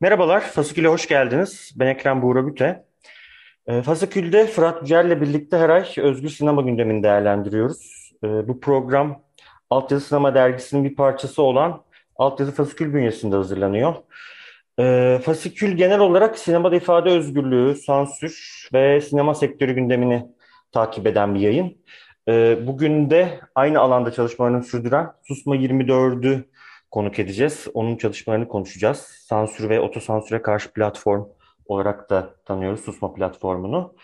Merhabalar, Fasikül'e hoş geldiniz. Ben Ekrem Buğra Büte. E, Fasikül'de Fırat Yücel'le birlikte her ay özgür sinema gündemini değerlendiriyoruz. E, bu program Altyazı Sinema Dergisi'nin bir parçası olan Altyazı Fasikül bünyesinde hazırlanıyor. E, Fasikül genel olarak sinemada ifade özgürlüğü, sansür ve sinema sektörü gündemini takip eden bir yayın. Bugün de aynı alanda çalışmalarını sürdüren Susma 24'ü konuk edeceğiz. Onun çalışmalarını konuşacağız. Sansür ve otosansüre karşı platform olarak da tanıyoruz Susma platformunu.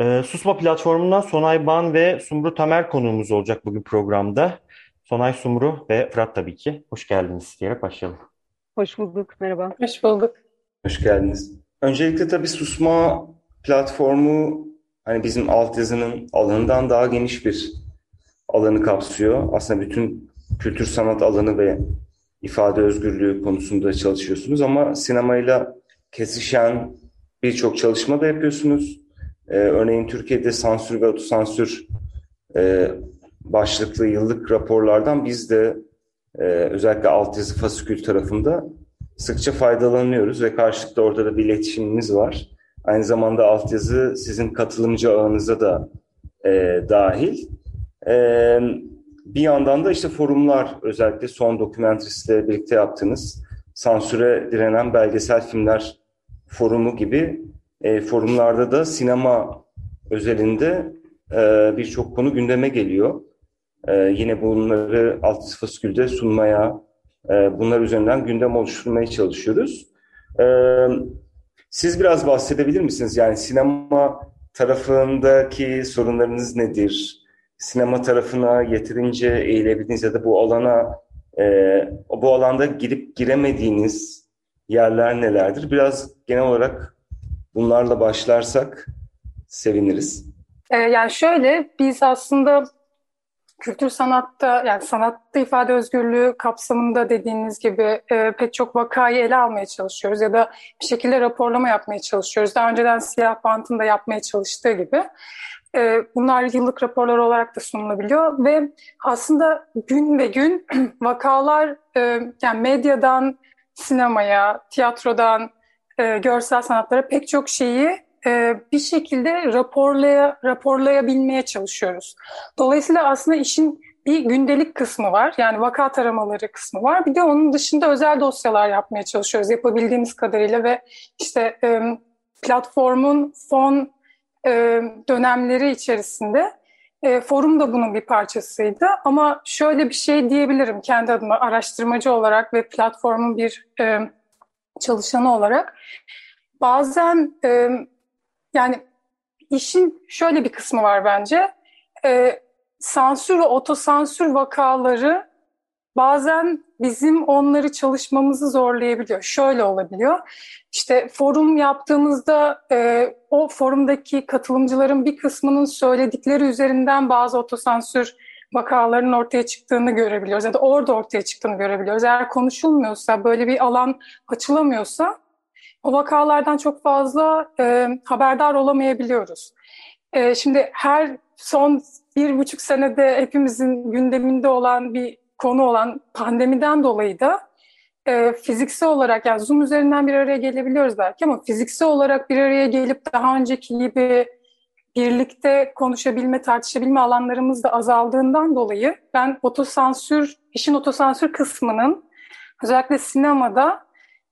Ee, Susma platformundan Sonay Ban ve Sumru Tamer konuğumuz olacak bugün programda. Sonay Sumru ve Fırat tabii ki. Hoş geldiniz diyerek başlayalım. Hoş bulduk, merhaba. Hoş bulduk. Hoş geldiniz. Öncelikle tabii Susma platformu hani bizim altyazının alanından daha geniş bir alanı kapsıyor. Aslında bütün kültür sanat alanı ve ifade özgürlüğü konusunda çalışıyorsunuz ama sinemayla kesişen birçok çalışma da yapıyorsunuz. Ee, örneğin Türkiye'de sansür ve otosansür e, başlıklı yıllık raporlardan biz de e, özellikle altyazı fasikül tarafında sıkça faydalanıyoruz ve karşılıklı orada da bir iletişimimiz var. Aynı zamanda altyazı sizin katılımcı ağınıza da e, dahil. E, bir yandan da işte forumlar özellikle son dokumentristle birlikte yaptığınız sansüre direnen belgesel filmler forumu gibi e, forumlarda da sinema özelinde e, birçok konu gündeme geliyor. E, yine bunları alt faskülde sunmaya, e, bunlar üzerinden gündem oluşturmaya çalışıyoruz. E, siz biraz bahsedebilir misiniz? Yani sinema tarafındaki sorunlarınız nedir? Sinema tarafına yeterince eğilebildiniz ya da bu alana e, bu alanda girip giremediğiniz yerler nelerdir? Biraz genel olarak bunlarla başlarsak seviniriz. Ee, yani şöyle biz aslında kültür sanatta yani sanatta ifade özgürlüğü kapsamında dediğiniz gibi e, pek çok vakayı ele almaya çalışıyoruz ya da bir şekilde raporlama yapmaya çalışıyoruz. Daha önceden siyah bantın da yapmaya çalıştığı gibi. E, bunlar yıllık raporlar olarak da sunulabiliyor ve aslında gün ve gün vakalar e, yani medyadan sinemaya, tiyatrodan e, görsel sanatlara pek çok şeyi e, bir şekilde raporlaya raporlayabilmeye çalışıyoruz. Dolayısıyla aslında işin bir gündelik kısmı var. Yani vaka taramaları kısmı var. Bir de onun dışında özel dosyalar yapmaya çalışıyoruz yapabildiğimiz kadarıyla ve işte platformun fon e, dönemleri içerisinde e, forum da bunun bir parçasıydı. Ama şöyle bir şey diyebilirim kendi adıma araştırmacı olarak ve platformun bir e, çalışanı olarak. Bazen yani işin şöyle bir kısmı var bence. Sansür ve otosansür vakaları bazen bizim onları çalışmamızı zorlayabiliyor. Şöyle olabiliyor. İşte forum yaptığımızda e, o forumdaki katılımcıların bir kısmının söyledikleri üzerinden bazı otosansür vakalarının ortaya çıktığını görebiliyoruz ya da orada ortaya çıktığını görebiliyoruz. Eğer konuşulmuyorsa, böyle bir alan açılamıyorsa o vakalardan çok fazla e, haberdar olamayabiliyoruz. E, şimdi her son bir buçuk senede hepimizin gündeminde olan bir konu olan pandemiden dolayı da e, fiziksel olarak yani Zoom üzerinden bir araya gelebiliyoruz belki ama fiziksel olarak bir araya gelip daha önceki gibi birlikte konuşabilme, tartışabilme alanlarımız da azaldığından dolayı ben otosansür, işin otosansür kısmının özellikle sinemada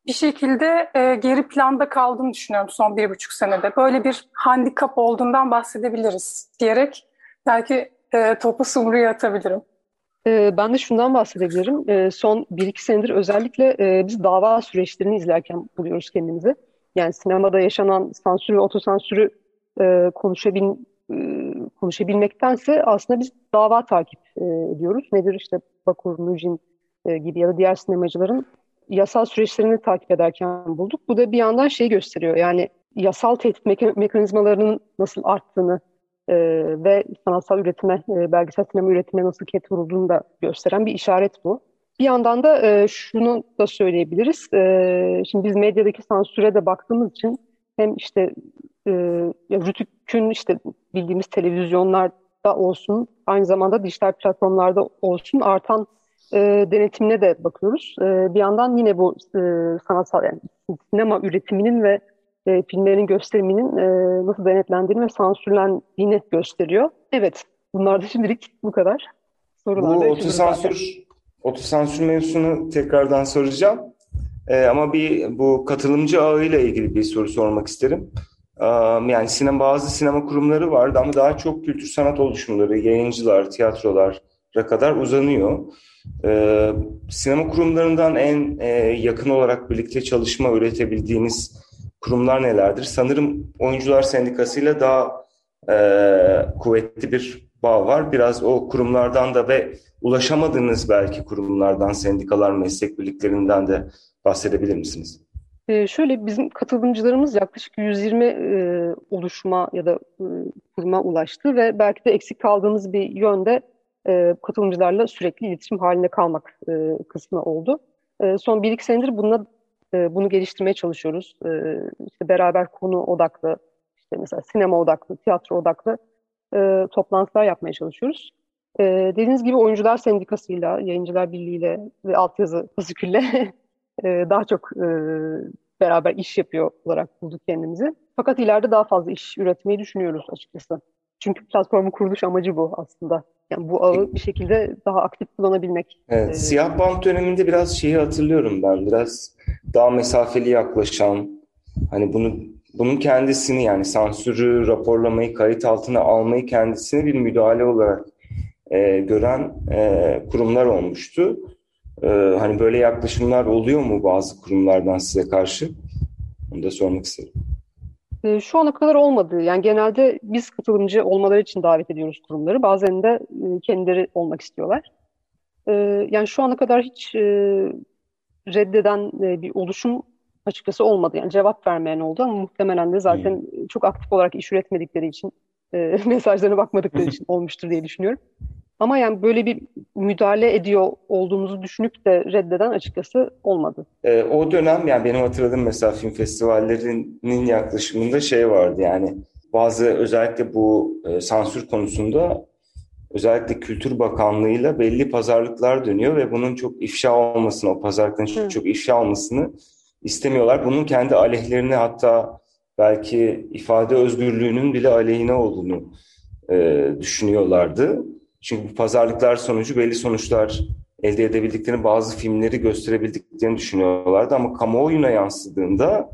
bir şekilde e, geri planda kaldığını düşünüyorum son bir buçuk senede. Böyle bir handikap olduğundan bahsedebiliriz diyerek belki e, topu Sumru'ya atabilirim. E, ben de şundan bahsedebilirim. E, son bir iki senedir özellikle e, biz dava süreçlerini izlerken buluyoruz kendimizi. Yani sinemada yaşanan sansür ve otosansürü e, konuşabil, e, konuşabilmektense aslında biz dava takip ediyoruz. Nedir işte Bakur, Nujin gibi ya da diğer sinemacıların yasal süreçlerini takip ederken bulduk. Bu da bir yandan şey gösteriyor yani yasal tehdit meka mekanizmalarının nasıl arttığını e, ve sanatsal üretime, e, belgesel sinema üretimine nasıl ket vurulduğunu da gösteren bir işaret bu. Bir yandan da e, şunu da söyleyebiliriz. E, şimdi biz medyadaki sansüre de baktığımız için hem işte e, Rütük'ün işte bildiğimiz televizyonlarda olsun, aynı zamanda dijital platformlarda olsun artan e, denetimine de bakıyoruz. E, bir yandan yine bu e, sanatsal yani sinema üretiminin ve e, filmlerin gösteriminin e, nasıl denetlendiğini ve sansürlendiğini gösteriyor. Evet, bunlar da şimdilik bu kadar. Sorular bu otosansür, otosansür mevzusunu tekrardan soracağım. E, ama bir bu katılımcı ağıyla ilgili bir soru sormak isterim. E, yani sinema bazı sinema kurumları vardı ama daha çok kültür sanat oluşumları, yayıncılar, tiyatrolara kadar uzanıyor. E, sinema kurumlarından en e, yakın olarak birlikte çalışma üretebildiğiniz kurumlar nelerdir? Sanırım Oyuncular Sendikası'yla daha e, kuvvetli bir bağ var. Biraz o kurumlardan da ve ulaşamadığınız belki kurumlardan, sendikalar, meslek birliklerinden de bahsedebilir misiniz? Ee, şöyle bizim katılımcılarımız yaklaşık 120 e, oluşuma ya da e, kuruma ulaştı ve belki de eksik kaldığımız bir yönde e, katılımcılarla sürekli iletişim halinde kalmak e, kısmı oldu. E, son bir iki senedir bununla e, bunu geliştirmeye çalışıyoruz. E, işte beraber konu odaklı, işte mesela sinema odaklı, tiyatro odaklı e, toplantılar yapmaya çalışıyoruz. E, dediğiniz gibi Oyuncular Sendikası'yla, Yayıncılar Birliği'yle ve altyazı fasikülle daha çok beraber iş yapıyor olarak bulduk kendimizi. Fakat ileride daha fazla iş üretmeyi düşünüyoruz açıkçası. Çünkü platformun kuruluş amacı bu aslında. Yani bu ağı bir şekilde daha aktif kullanabilmek. Evet, ee, siyah bant döneminde biraz şeyi hatırlıyorum ben. Biraz daha mesafeli yaklaşan, hani bunu bunun kendisini yani sansürü, raporlamayı, kayıt altına almayı kendisini bir müdahale olarak e, gören e, kurumlar olmuştu. E, hani böyle yaklaşımlar oluyor mu bazı kurumlardan size karşı? Onu da sormak istedim. E, şu ana kadar olmadı. Yani genelde biz katılımcı olmaları için davet ediyoruz kurumları. Bazen de e, kendileri olmak istiyorlar. E, yani şu ana kadar hiç e, reddeden e, bir oluşum açıkçası olmadı. Yani cevap vermeyen oldu ama muhtemelen de zaten hmm. çok aktif olarak iş üretmedikleri için, e, mesajlarına bakmadıkları için olmuştur diye düşünüyorum. Ama yani böyle bir müdahale ediyor olduğumuzu düşünüp de reddeden açıkçası olmadı. E, o dönem yani benim hatırladığım mesela film festivallerinin yaklaşımında şey vardı yani bazı özellikle bu e, sansür konusunda özellikle Kültür Bakanlığı'yla belli pazarlıklar dönüyor ve bunun çok ifşa olmasını, o pazarlıkların çok, çok ifşa olmasını istemiyorlar. Bunun kendi aleyhlerine hatta belki ifade özgürlüğünün bile aleyhine olduğunu e, düşünüyorlardı. Çünkü pazarlıklar sonucu belli sonuçlar elde edebildiklerini, bazı filmleri gösterebildiklerini düşünüyorlardı. Ama kamuoyuna yansıdığında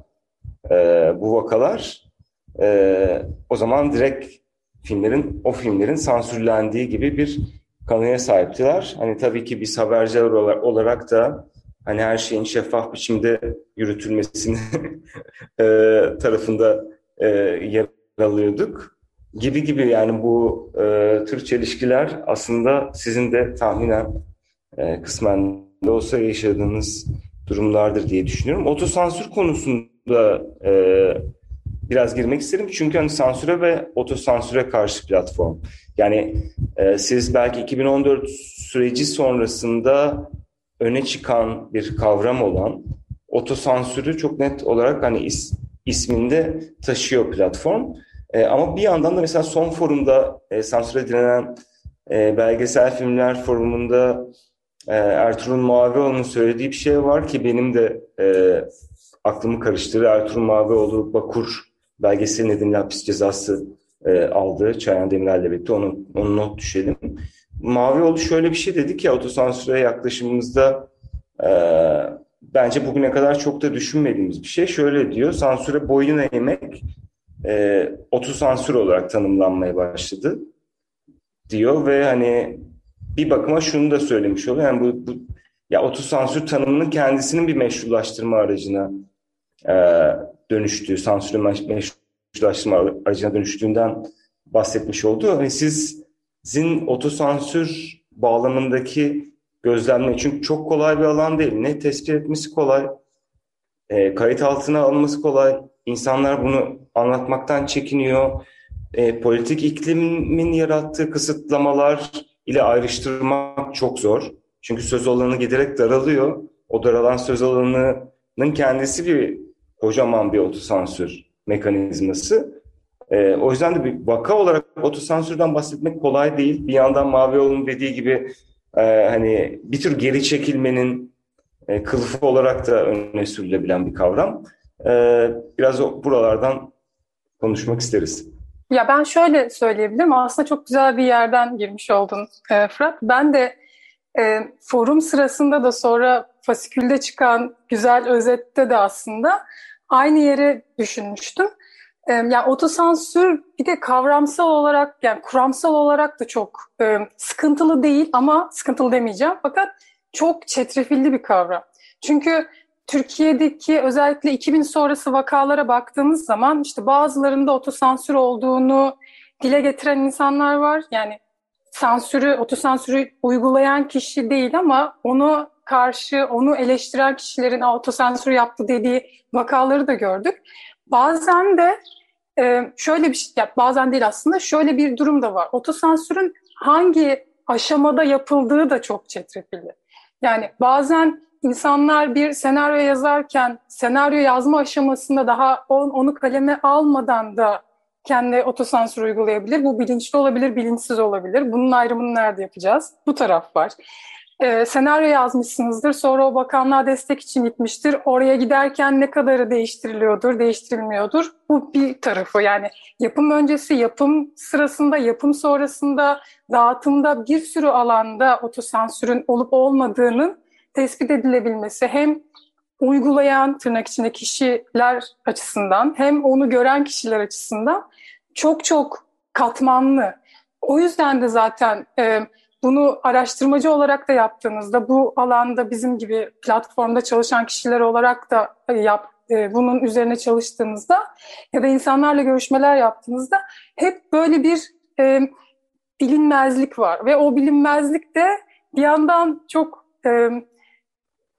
e, bu vakalar e, o zaman direkt filmlerin, o filmlerin sansürlendiği gibi bir kanıya sahiptiler. Hani tabii ki biz haberciler olarak da hani her şeyin şeffaf biçimde yürütülmesini e, tarafında e, yer alıyorduk gibi gibi yani bu e, tür çelişkiler aslında sizin de tahminen e, kısmen de olsa yaşadığınız durumlardır diye düşünüyorum. Otosansür konusunda e, biraz girmek isterim. Çünkü hani sansüre ve otosansüre karşı platform. Yani e, siz belki 2014 süreci sonrasında öne çıkan bir kavram olan otosansürü çok net olarak hani is, isminde taşıyor platform. E, ama bir yandan da mesela son forumda e, sansür edilen e, belgesel filmler forumunda e, Ertuğrul Mavioğlu'nun söylediği bir şey var ki benim de e, aklımı karıştırır. Ertuğrul Mavioğlu Bakur belgeseli nedeniyle hapis cezası e, aldı Çayan Demirel'le birlikte. Onu, onu not düşelim. Mavioğlu şöyle bir şey dedi ki otosansüre yaklaşımımızda e, bence bugüne kadar çok da düşünmediğimiz bir şey. Şöyle diyor, sansüre boyun eğmek e, otosansür olarak tanımlanmaya başladı diyor ve hani bir bakıma şunu da söylemiş oluyor. Yani bu, bu ya otosansür tanımının kendisinin bir meşrulaştırma aracına e, dönüştüğü, sansürü meşrulaştırma aracına dönüştüğünden bahsetmiş oldu. Hani sizin otosansür bağlamındaki gözlemlemek. Çünkü çok kolay bir alan değil. Ne tespit etmesi kolay, e, kayıt altına alınması kolay. İnsanlar bunu anlatmaktan çekiniyor. E, politik iklimin yarattığı kısıtlamalar ile ayrıştırmak çok zor. Çünkü söz alanı giderek daralıyor. O daralan söz alanının kendisi bir kocaman bir otosansür mekanizması. E, o yüzden de bir vaka olarak otosansürden bahsetmek kolay değil. Bir yandan Mavi Yol'un dediği gibi e, hani bir tür geri çekilmenin e, kılıfı olarak da öne sürülebilen bir kavram. E, biraz buralardan konuşmak isteriz. Ya ben şöyle söyleyebilirim. Aslında çok güzel bir yerden girmiş oldun e, Fırat. Ben de e, forum sırasında da sonra fasikülde çıkan güzel özette de aslında aynı yere düşünmüştüm. E, yani otosansür bir de kavramsal olarak yani kuramsal olarak da çok e, sıkıntılı değil ama sıkıntılı demeyeceğim fakat çok çetrefilli bir kavram. Çünkü Türkiye'deki özellikle 2000 sonrası vakalara baktığımız zaman işte bazılarında otosansür olduğunu dile getiren insanlar var. Yani sansürü, otosansürü uygulayan kişi değil ama onu karşı, onu eleştiren kişilerin otosansür yaptı dediği vakaları da gördük. Bazen de e, şöyle bir şey, bazen değil aslında şöyle bir durum da var. Otosansürün hangi aşamada yapıldığı da çok çetrefilli. Yani bazen insanlar bir senaryo yazarken senaryo yazma aşamasında daha onu kaleme almadan da kendi otosansür uygulayabilir. Bu bilinçli olabilir, bilinçsiz olabilir. Bunun ayrımını nerede yapacağız? Bu taraf var. Ee, senaryo yazmışsınızdır, sonra o bakanlığa destek için gitmiştir. Oraya giderken ne kadarı değiştiriliyordur, değiştirilmiyordur? Bu bir tarafı. Yani yapım öncesi, yapım sırasında, yapım sonrasında, dağıtımda bir sürü alanda otosansürün olup olmadığının tespit edilebilmesi hem uygulayan tırnak içinde kişiler açısından hem onu gören kişiler açısından çok çok katmanlı. O yüzden de zaten e, bunu araştırmacı olarak da yaptığınızda bu alanda bizim gibi platformda çalışan kişiler olarak da yap, e, bunun üzerine çalıştığınızda ya da insanlarla görüşmeler yaptığınızda hep böyle bir e, bilinmezlik var. Ve o bilinmezlik de bir yandan çok e,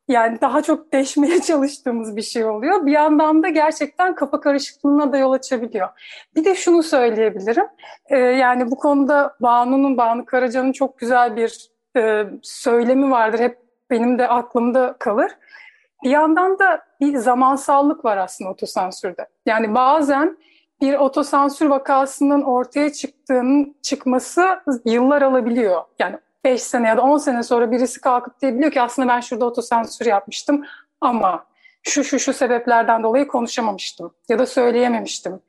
yani daha çok deşmeye çalıştığımız bir şey oluyor. Bir yandan da gerçekten kafa karışıklığına da yol açabiliyor. Bir de şunu söyleyebilirim. Ee, yani bu konuda Banu'nun, Banu Karaca'nın çok güzel bir e, söylemi vardır. Hep benim de aklımda kalır. Bir yandan da bir zamansallık var aslında otosansürde. Yani bazen bir otosansür vakasının ortaya çıktığının çıkması yıllar alabiliyor. Yani 5 sene ya da 10 sene sonra birisi kalkıp diyebiliyor ki aslında ben şurada otosansür yapmıştım ama şu şu şu sebeplerden dolayı konuşamamıştım ya da söyleyememiştim,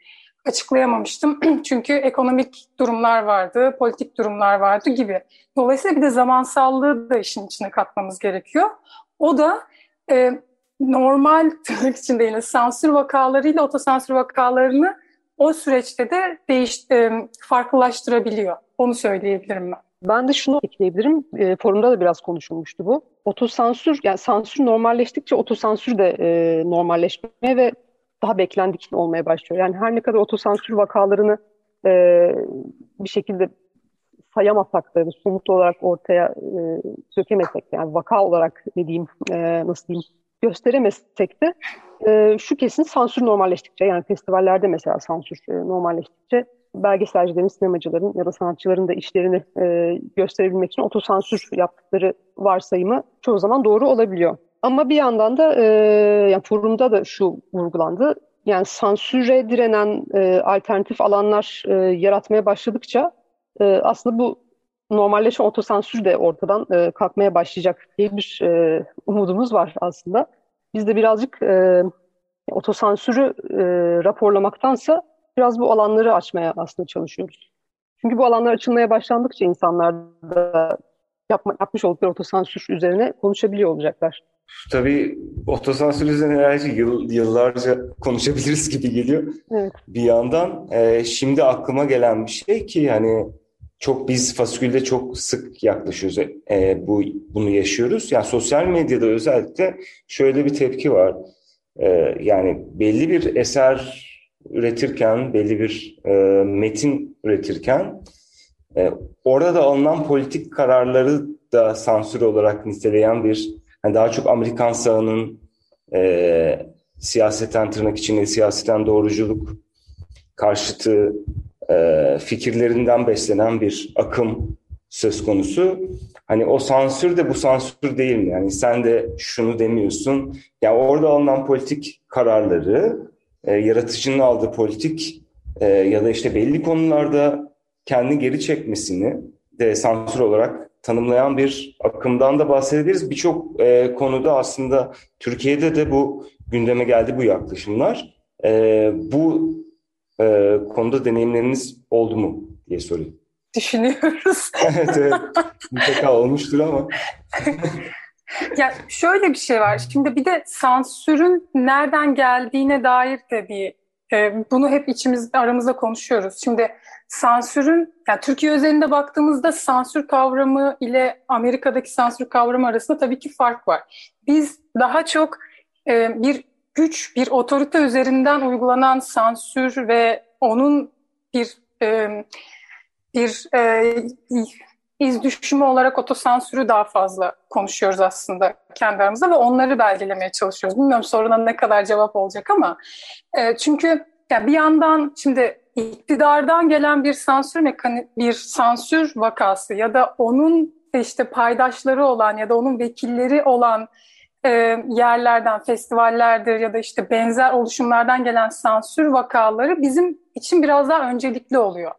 açıklayamamıştım. Çünkü ekonomik durumlar vardı, politik durumlar vardı gibi. Dolayısıyla bir de zamansallığı da işin içine katmamız gerekiyor. O da e, normal tırnak içinde yine sansür vakalarıyla otosansür vakalarını o süreçte de değiş, e, farklılaştırabiliyor. Onu söyleyebilirim ben. Ben de şunu ekleyebilirim. E, forumda da biraz konuşulmuştu bu. Otosansür, yani sansür normalleştikçe otosansür de e, normalleşmeye ve daha beklendik olmaya başlıyor. Yani her ne kadar otosansür vakalarını e, bir şekilde sayamasak da somut olarak ortaya e, sökemesek yani vaka olarak ne diyeyim e, nasıl diyeyim gösteremesek de e, şu kesin sansür normalleştikçe yani festivallerde mesela sansür e, normalleştikçe belgeselcilerin, sinemacıların ya da sanatçıların da işlerini e, gösterebilmek için otosansür yaptıkları varsayımı çoğu zaman doğru olabiliyor. Ama bir yandan da e, yani forumda da şu vurgulandı. Yani sansüre direnen e, alternatif alanlar e, yaratmaya başladıkça e, aslında bu normalleşen otosansür de ortadan e, kalkmaya başlayacak diye bir e, umudumuz var aslında. Biz de birazcık e, otosansürü e, raporlamaktansa biraz bu alanları açmaya aslında çalışıyoruz. Çünkü bu alanlar açılmaya başlandıkça insanlar da yapma, yapmış oldukları otosansür üzerine konuşabiliyor olacaklar. Tabii otosansür üzerine herhalde yıl, yıllarca konuşabiliriz gibi geliyor. Evet. Bir yandan e, şimdi aklıma gelen bir şey ki hani çok biz fasikülde çok sık yaklaşıyoruz. E, bu bunu yaşıyoruz. Yani sosyal medyada özellikle şöyle bir tepki var. E, yani belli bir eser üretirken, belli bir e, metin üretirken e, orada da alınan politik kararları da sansür olarak niteleyen bir yani daha çok Amerikan sağının e, siyaseten tırnak içinde siyaseten doğruculuk karşıtı e, fikirlerinden beslenen bir akım söz konusu. Hani o sansür de bu sansür değil mi? Yani sen de şunu demiyorsun. Yani orada alınan politik kararları, e, yaratıcının aldığı politik e, ya da işte belli konularda kendi geri çekmesini de sansür olarak tanımlayan bir akımdan da bahsedebiliriz. Birçok e, konuda aslında Türkiye'de de bu gündeme geldi bu yaklaşımlar. E, bu e, konuda deneyimleriniz oldu mu diye sorayım. Düşünüyoruz. evet evet. Mutlaka olmuştur ama. ya şöyle bir şey var. Şimdi bir de sansürün nereden geldiğine dair de bir e, bunu hep içimizde aramızda konuşuyoruz. Şimdi sansürün yani Türkiye özelinde baktığımızda sansür kavramı ile Amerika'daki sansür kavramı arasında tabii ki fark var. Biz daha çok e, bir güç, bir otorite üzerinden uygulanan sansür ve onun bir e, bir e, iz düşümü olarak otosansürü daha fazla konuşuyoruz aslında kendi aramızda ve onları belgelemeye çalışıyoruz. Bilmiyorum soruna ne kadar cevap olacak ama e, çünkü yani bir yandan şimdi iktidardan gelen bir sansür mekani bir sansür vakası ya da onun işte paydaşları olan ya da onun vekilleri olan e, yerlerden, festivallerdir ya da işte benzer oluşumlardan gelen sansür vakaları bizim için biraz daha öncelikli oluyor.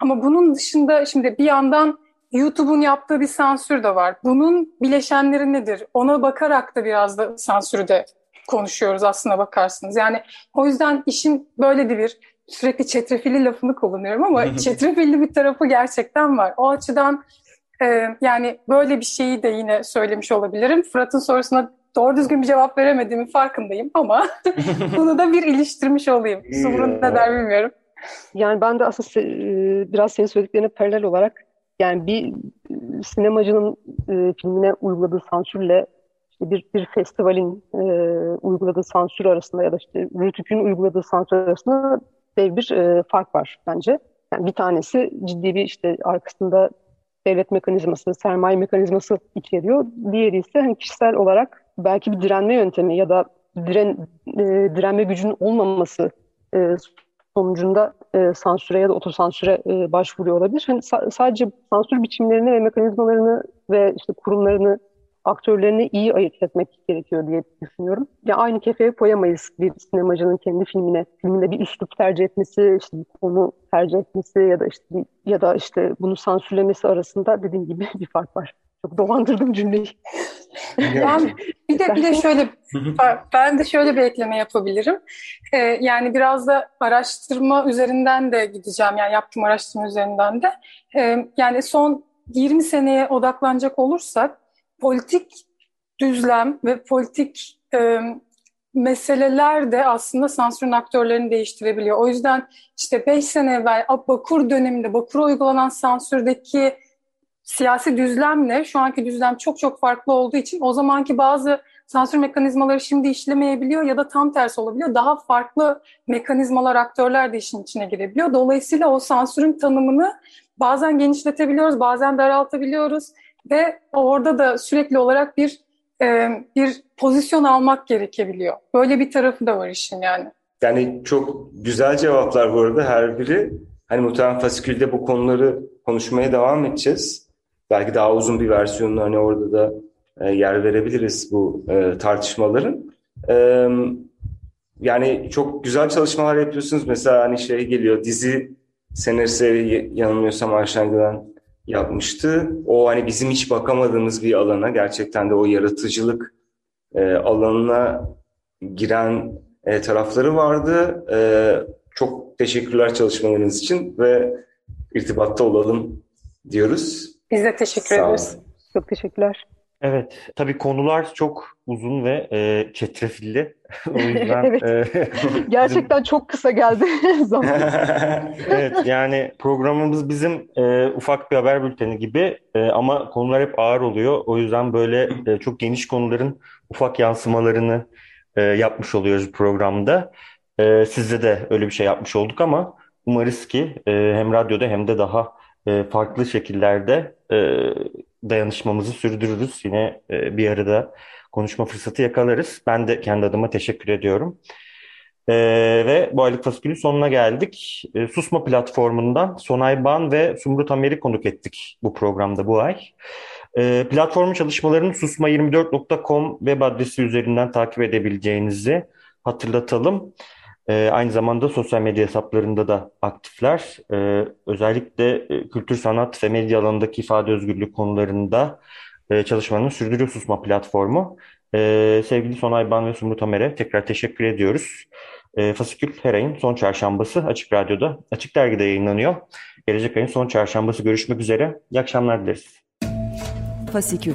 Ama bunun dışında şimdi bir yandan YouTube'un yaptığı bir sansür de var. Bunun bileşenleri nedir? Ona bakarak da biraz da sansürü de konuşuyoruz aslında bakarsınız. Yani o yüzden işin böyle bir sürekli çetrefilli lafını kullanıyorum ama çetrefilli bir tarafı gerçekten var. O açıdan e, yani böyle bir şeyi de yine söylemiş olabilirim. Fırat'ın sorusuna doğru düzgün bir cevap veremediğimin farkındayım ama bunu da bir iliştirmiş olayım. Sumrun ne der bilmiyorum. Yani ben de aslında biraz senin söylediklerine paralel olarak yani bir sinemacının e, filmine uyguladığı sansürle işte bir, bir festivalin e, uyguladığı sansür arasında ya da işte Rütük'ün uyguladığı sansür arasında dev bir e, fark var bence. Yani bir tanesi ciddi bir işte arkasında devlet mekanizması, sermaye mekanizması içeriyor. Diğeri ise hani kişisel olarak belki bir direnme yöntemi ya da diren, e, direnme gücünün olmaması e, sonucunda e, sansüre ya da otosansüre e, başvuruyor olabilir. Hani sa- sadece sansür biçimlerini ve mekanizmalarını ve işte kurumlarını, aktörlerini iyi ayırt etmek gerekiyor diye düşünüyorum. Ya aynı kefeye koyamayız bir sinemacının kendi filmine, filminde bir üslup tercih etmesi, işte bir konu tercih etmesi ya da işte ya da işte bunu sansürlemesi arasında dediğim gibi bir fark var. Çok dolandırdım cümleyi. ben bir de bir de şöyle ben de şöyle bir ekleme yapabilirim. Ee, yani biraz da araştırma üzerinden de gideceğim. Yani yaptığım araştırma üzerinden de. Ee, yani son 20 seneye odaklanacak olursak politik düzlem ve politik e, meseleler de aslında sansürün aktörlerini değiştirebiliyor. O yüzden işte 5 sene evvel Bakur döneminde Bakur'a uygulanan sansürdeki siyasi düzlemle şu anki düzlem çok çok farklı olduğu için o zamanki bazı sansür mekanizmaları şimdi işlemeyebiliyor ya da tam tersi olabiliyor. Daha farklı mekanizmalar, aktörler de işin içine girebiliyor. Dolayısıyla o sansürün tanımını bazen genişletebiliyoruz, bazen daraltabiliyoruz ve orada da sürekli olarak bir e, bir pozisyon almak gerekebiliyor. Böyle bir tarafı da var işin yani. Yani çok güzel cevaplar bu arada her biri. Hani muhtemelen fasikülde bu konuları konuşmaya devam edeceğiz. Belki daha uzun bir versiyonunu hani orada da e, yer verebiliriz bu e, tartışmaların. E, yani çok güzel çalışmalar yapıyorsunuz. Mesela hani şey geliyor dizi senaryosu yanılmıyorsam Ayşen Güven yapmıştı. O hani bizim hiç bakamadığımız bir alana gerçekten de o yaratıcılık e, alanına giren e, tarafları vardı. E, çok teşekkürler çalışmalarınız için ve irtibatta olalım diyoruz. Biz de teşekkür Sağ ederiz. Çok teşekkürler. Evet, tabii konular çok uzun ve e, çetrefilli. o yüzden evet. e, gerçekten çok kısa geldi zaman. evet, yani programımız bizim e, ufak bir haber bülteni gibi e, ama konular hep ağır oluyor. O yüzden böyle e, çok geniş konuların ufak yansımalarını e, yapmış oluyoruz programda. E, sizde de öyle bir şey yapmış olduk ama umarız ki e, hem radyoda hem de daha e, farklı şekillerde dayanışmamızı sürdürürüz. Yine e, bir arada konuşma fırsatı yakalarız. Ben de kendi adıma teşekkür ediyorum. E, ve bu aylık fasikülün sonuna geldik. E, Susma platformundan Sonay Ban ve Sumrut Amer'i konuk ettik bu programda bu ay. E, platformun çalışmalarını susma24.com web adresi üzerinden takip edebileceğinizi hatırlatalım. E, aynı zamanda sosyal medya hesaplarında da aktifler. E, özellikle e, kültür, sanat ve medya alanındaki ifade özgürlüğü konularında e, çalışmalarını sürdürüyor Susma platformu. E, sevgili Sonay Ban ve Sumrut Amer'e tekrar teşekkür ediyoruz. E, Fasikül her ayın son çarşambası Açık Radyo'da, Açık Dergi'de yayınlanıyor. Gelecek ayın son çarşambası görüşmek üzere. İyi akşamlar dileriz. Fasikül